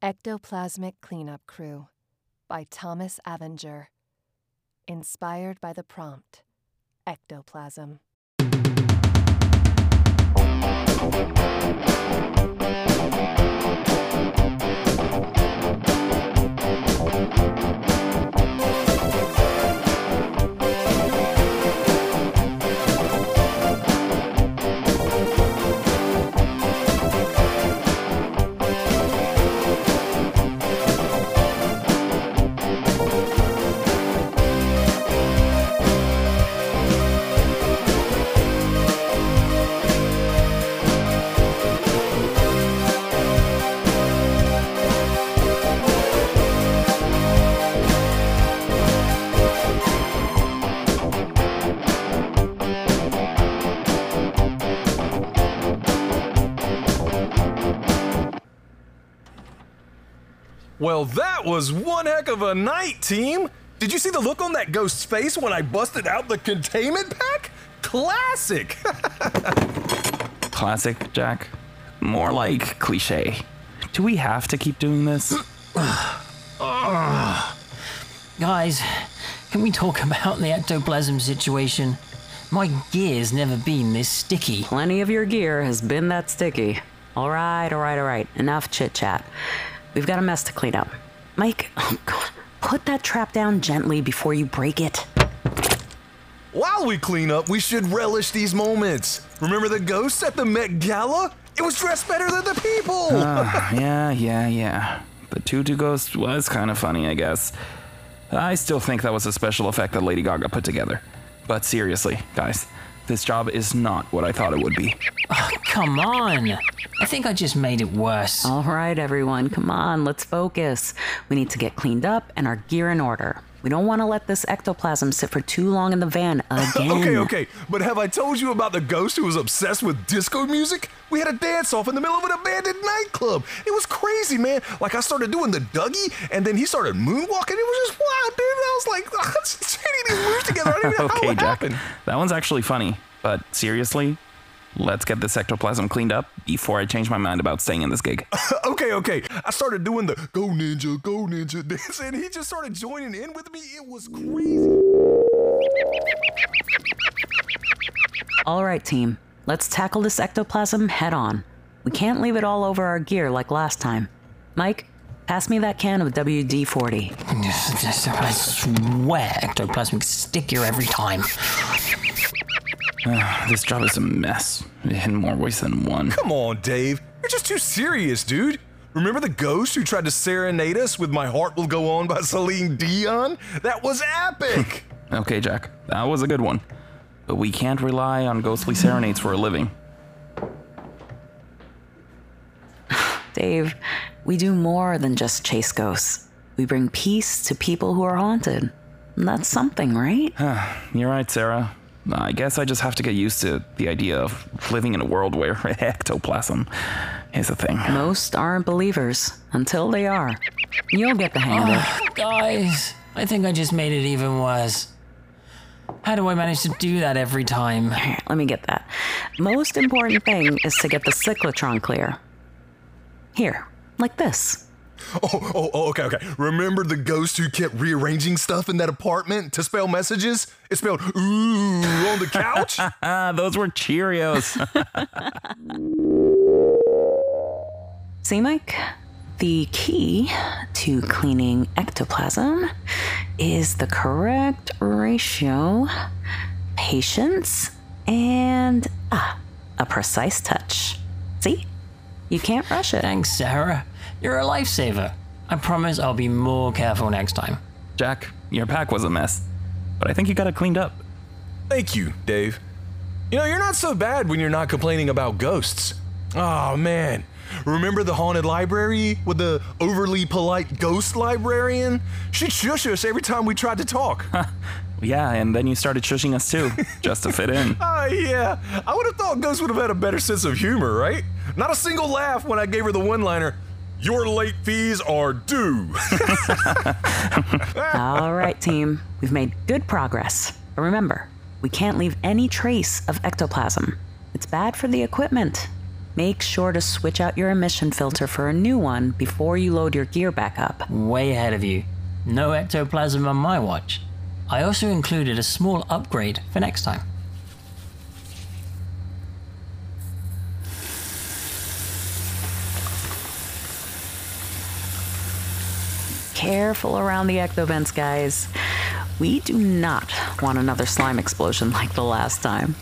Ectoplasmic Cleanup Crew by Thomas Avinger. Inspired by the prompt Ectoplasm. Well, that was one heck of a night, team! Did you see the look on that ghost's face when I busted out the containment pack? Classic! Classic, Jack? More like cliche. Do we have to keep doing this? Guys, can we talk about the ectoplasm situation? My gear's never been this sticky. Plenty of your gear has been that sticky. All right, all right, all right. Enough chit chat. We've got a mess to clean up. Mike, oh God, put that trap down gently before you break it. While we clean up, we should relish these moments. Remember the ghosts at the Met Gala? It was dressed better than the people! Ah, yeah, yeah, yeah. The Tutu Ghost was kind of funny, I guess. I still think that was a special effect that Lady Gaga put together. But seriously, guys, this job is not what I thought it would be. Oh, come on! I think I just made it worse. All right, everyone, come on, let's focus. We need to get cleaned up and our gear in order. We don't want to let this ectoplasm sit for too long in the van again. okay, okay, but have I told you about the ghost who was obsessed with disco music? We had a dance off in the middle of an abandoned nightclub. It was crazy, man. Like I started doing the Dougie, and then he started moonwalking. It was just wild, dude. I was like, I'm hitting these moves together. I don't even know okay, how it Jack. happened. That one's actually funny. But seriously, let's get this ectoplasm cleaned up before I change my mind about staying in this gig. okay, okay. I started doing the go ninja, go ninja dance, and he just started joining in with me. It was crazy. All right, team. Let's tackle this ectoplasm head on. We can't leave it all over our gear like last time. Mike, pass me that can of WD 40. I swear ectoplasmic stickier every time. this job is a mess in more ways than one. Come on, Dave. You're just too serious, dude. Remember the ghost who tried to serenade us with My Heart Will Go On by Celine Dion? That was epic! Okay, Jack, that was a good one. But we can't rely on ghostly serenades for a living. Dave, we do more than just chase ghosts. We bring peace to people who are haunted. And that's something, right? You're right, Sara. I guess I just have to get used to the idea of living in a world where ectoplasm is a thing. Most aren't believers until they are. You'll get the hang of it. Oh, guys, I think I just made it even worse. How do I manage to do that every time? Let me get that. Most important thing is to get the cyclotron clear. Here, like this. Oh, oh, oh, okay, okay. Remember the ghost who kept rearranging stuff in that apartment to spell messages? It spelled ooh on the couch? Ah, those were Cheerios. See, Mike? The key to cleaning ectoplasm is the correct ratio, patience, and ah, a precise touch. See? You can't rush it. Thanks, Sara. You're a lifesaver. I promise I'll be more careful next time. Jack, your pack was a mess. But I think you got it cleaned up. Thank you, Dave. You know, you're not so bad when you're not complaining about ghosts. Oh, man. Remember the haunted library with the overly polite ghost librarian? She'd shush us every time we tried to talk. Yeah, and then you started shushing us too, just to fit in. Ah, yeah. I would have thought ghosts would have had a better sense of humor, right? Not a single laugh when I gave her the one liner Your late fees are due. All right, team. We've made good progress. But remember, we can't leave any trace of ectoplasm. It's bad for the equipment. make sure to switch out your emission filter for a new one before you load your gear back up. Way ahead of you. No ectoplasm on my watch. I also included a small upgrade for next time. Careful around the ectovents, guys. We do not want another slime explosion like the last time.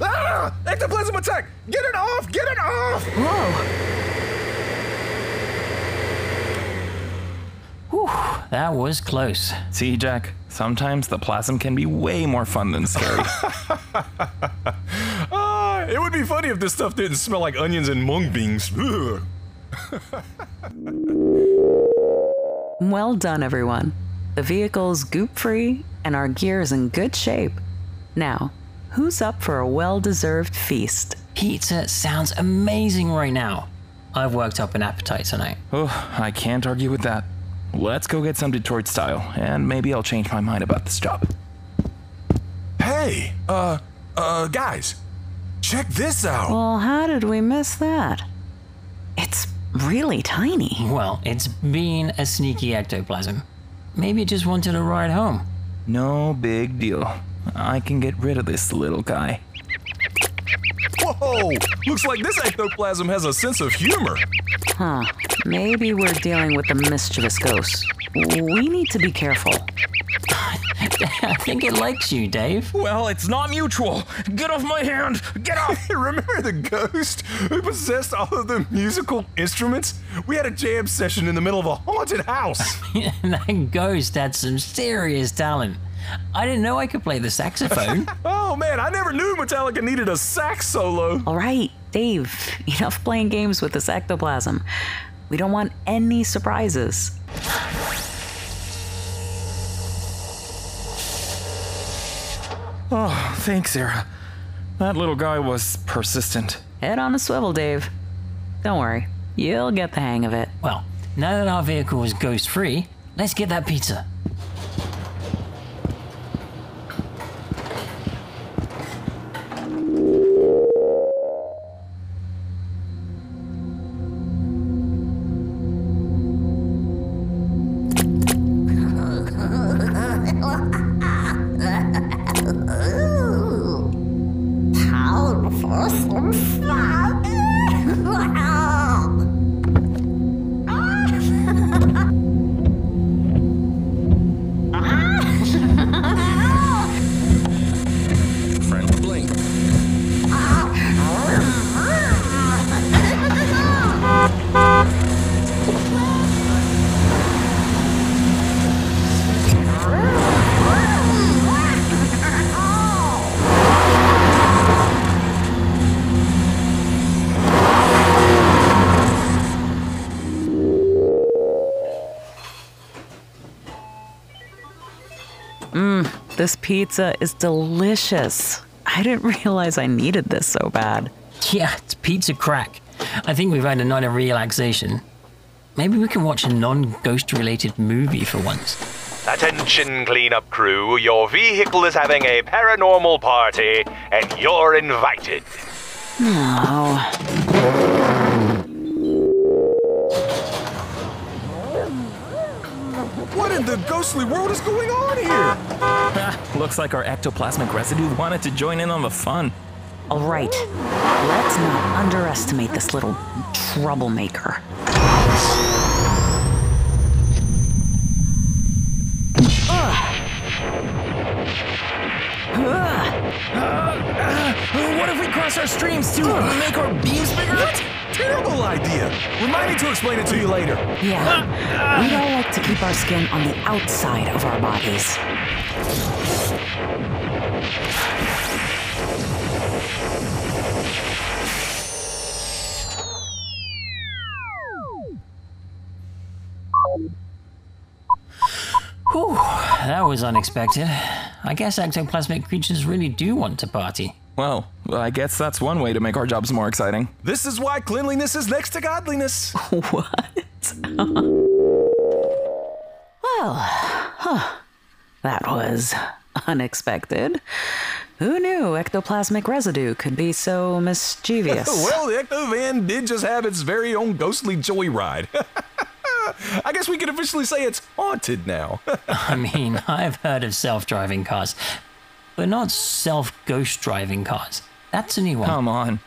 Ah! Ectoplasm attack! Get it off! Get it off! Whoa. Whew, that was close. See, Jack, sometimes the plasm can be way more fun than scary. Ah, it would be funny if this stuff didn't smell like onions and mung beans. Ugh. Well done, everyone. The vehicle's goop free and our gear is in good shape. Now, who's up for a well deserved feast? Pizza sounds amazing right now. I've worked up an appetite tonight. oh, I can't argue with that. Let's go get some Detroit style, and maybe I'll change my mind about this job. Hey, uh, uh, guys, check this out. Well, how did we miss that? It's really tiny. Well, it's been a sneaky ectoplasm. Maybe it just wanted a ride home. No big deal. I can get rid of this little guy. Whoa! Looks like this ectoplasm has a sense of humor. Huh. Maybe we're dealing with a mischievous ghost. We need to be careful. I think it likes you, Dave. Well, it's not mutual. Get off my hand! Get off! Remember the ghost who possessed all of the musical instruments? We had a jam session in the middle of a haunted house. that ghost had some serious talent. I didn't know I could play the saxophone. oh man, I never knew Metallica needed a sax solo. All right, Dave, enough playing games with this ectoplasm. We don't want any surprises. Oh, thanks, Sara. That little guy was persistent. Head on a swivel, Dave. Don't worry, you'll get the hang of it. well, now that our vehicle is ghost free, let's get that pizza. This pizza is delicious. I didn't realize I needed this so bad. Yeah, it's pizza crack. I think we've had a night of relaxation. Maybe we can watch a non ghost related movie for once. Attention, cleanup crew. Your vehicle is having a paranormal party, and you're invited. Oh, What in the ghostly world is going on here? Looks like our ectoplasmic residue wanted to join in on the fun. all right. Let's not underestimate this little troublemaker. What if we cross our streams to make our beams bigger? What? Terrible idea. Remind me to explain it to you later. Yeah, we all like to keep our skin on the outside of our bodies. That was unexpected. I guess ectoplasmic creatures really do want to party. Well, I guess that's one way to make our jobs more exciting. This is why cleanliness is next to godliness. What? well, huh. That was unexpected. Who knew ectoplasmic residue could be so mischievous? well, the Ecto Van did just have its very own ghostly joyride. I guess we can officially say it's haunted now. I mean, I've heard of self driving cars, but not self ghost driving cars. That's a new one. Come on.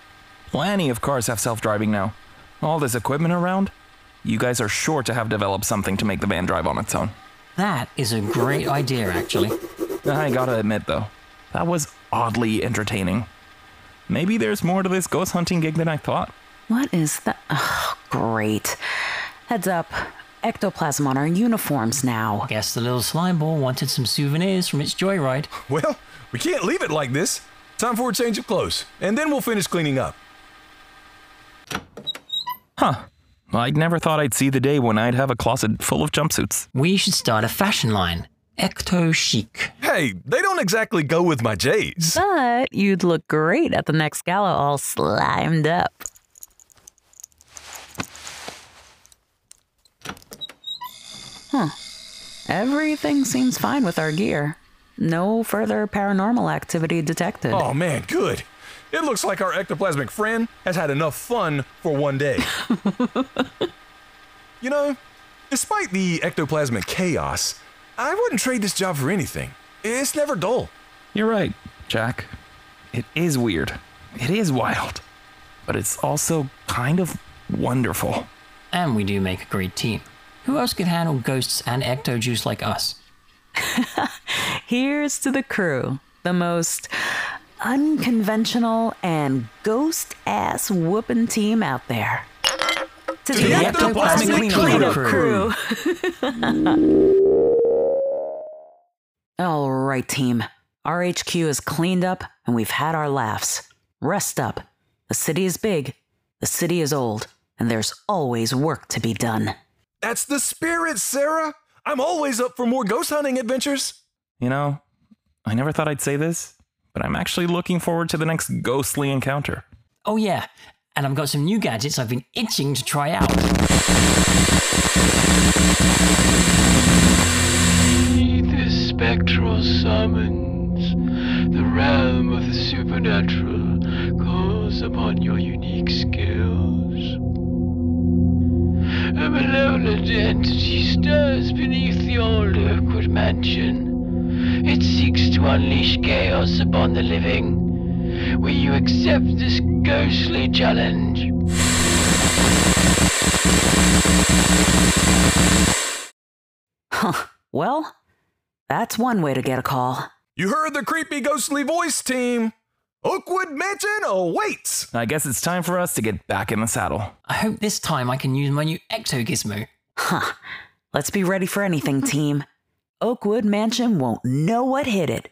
Plenty of cars have self driving now. All this equipment around. You guys are sure to have developed something to make the van drive on its own. That is a great idea, actually. I gotta admit, though, that was oddly entertaining. Maybe there's more to this ghost hunting gig than I thought. What is that? Oh, great. Heads up. Ectoplasm on our uniforms now. Guess the little slime ball wanted some souvenirs from its joyride. well, we can't leave it like this. Time for a change of clothes, and then we'll finish cleaning up. Huh. I'd never thought I'd see the day when I'd have a closet full of jumpsuits. We should start a fashion line. Ecto Chic. Hey, they don't exactly go with my J's. But you'd look great at the next gala all slimed up. Huh. Everything seems fine with our gear. No further paranormal activity detected. Oh man, good. It looks like our ectoplasmic friend has had enough fun for one day. you know, despite the ectoplasmic chaos, I wouldn't trade this job for anything. It's never dull. You're right, Jack. It is weird. It is wild. But it's also kind of wonderful. And we do make a great team. Who else could handle ghosts and ecto juice like us? Here's to the crew, the most unconventional and ghost ass whooping team out there. To the, the Ectoplasmic Cleanup Crew. All right, team. Our HQ is cleaned up and we've had our laughs. Rest up. The city is big, the city is old, and there's always work to be done. That's the spirit, Sara. I'm always up for more ghost hunting adventures. You know, I never thought I'd say this, but I'm actually looking forward to the next ghostly encounter. Oh, yeah. And I've got some new gadgets I've been itching to try out. The spectral summons. The realm of the supernatural calls upon your unique skills. A malevolent entity stirs beneath the old Oakwood mansion. It seeks to unleash chaos upon the living. Will you accept this ghostly challenge? Huh. Well, that's one way to get a call. You heard the creepy ghostly voice team. Oakwood Mansion awaits. I guess it's time for us to get back in the saddle. I hope this time I can use my new ecto gizmo. Huh. Let's be ready for anything, team. Oakwood Mansion won't know what hit it.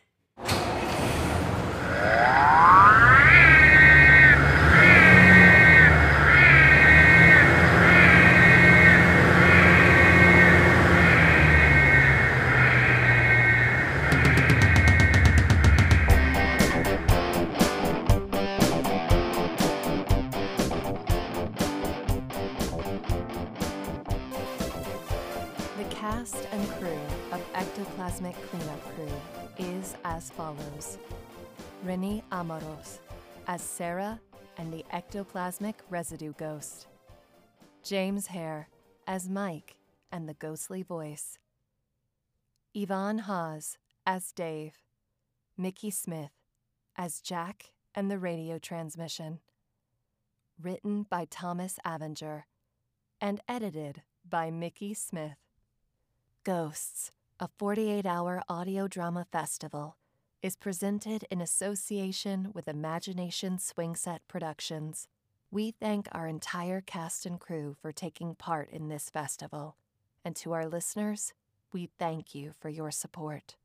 Cast and crew of Ectoplasmic Cleanup Crew is as follows Reny Amoros as Sara and the Ectoplasmic Residue Ghost, James Hare as Mike and the Ghostly Voice, Ivan Hoz as Dave, Mickey Smith as Jack and the Radio Transmission. Written by Thomas Avinger and edited by Mickey Smith. Ghosts, a 48 hour audio drama festival, is presented in association with Imagination Swingset Productions. We thank our entire cast and crew for taking part in this festival, and to our listeners, we thank you for your support.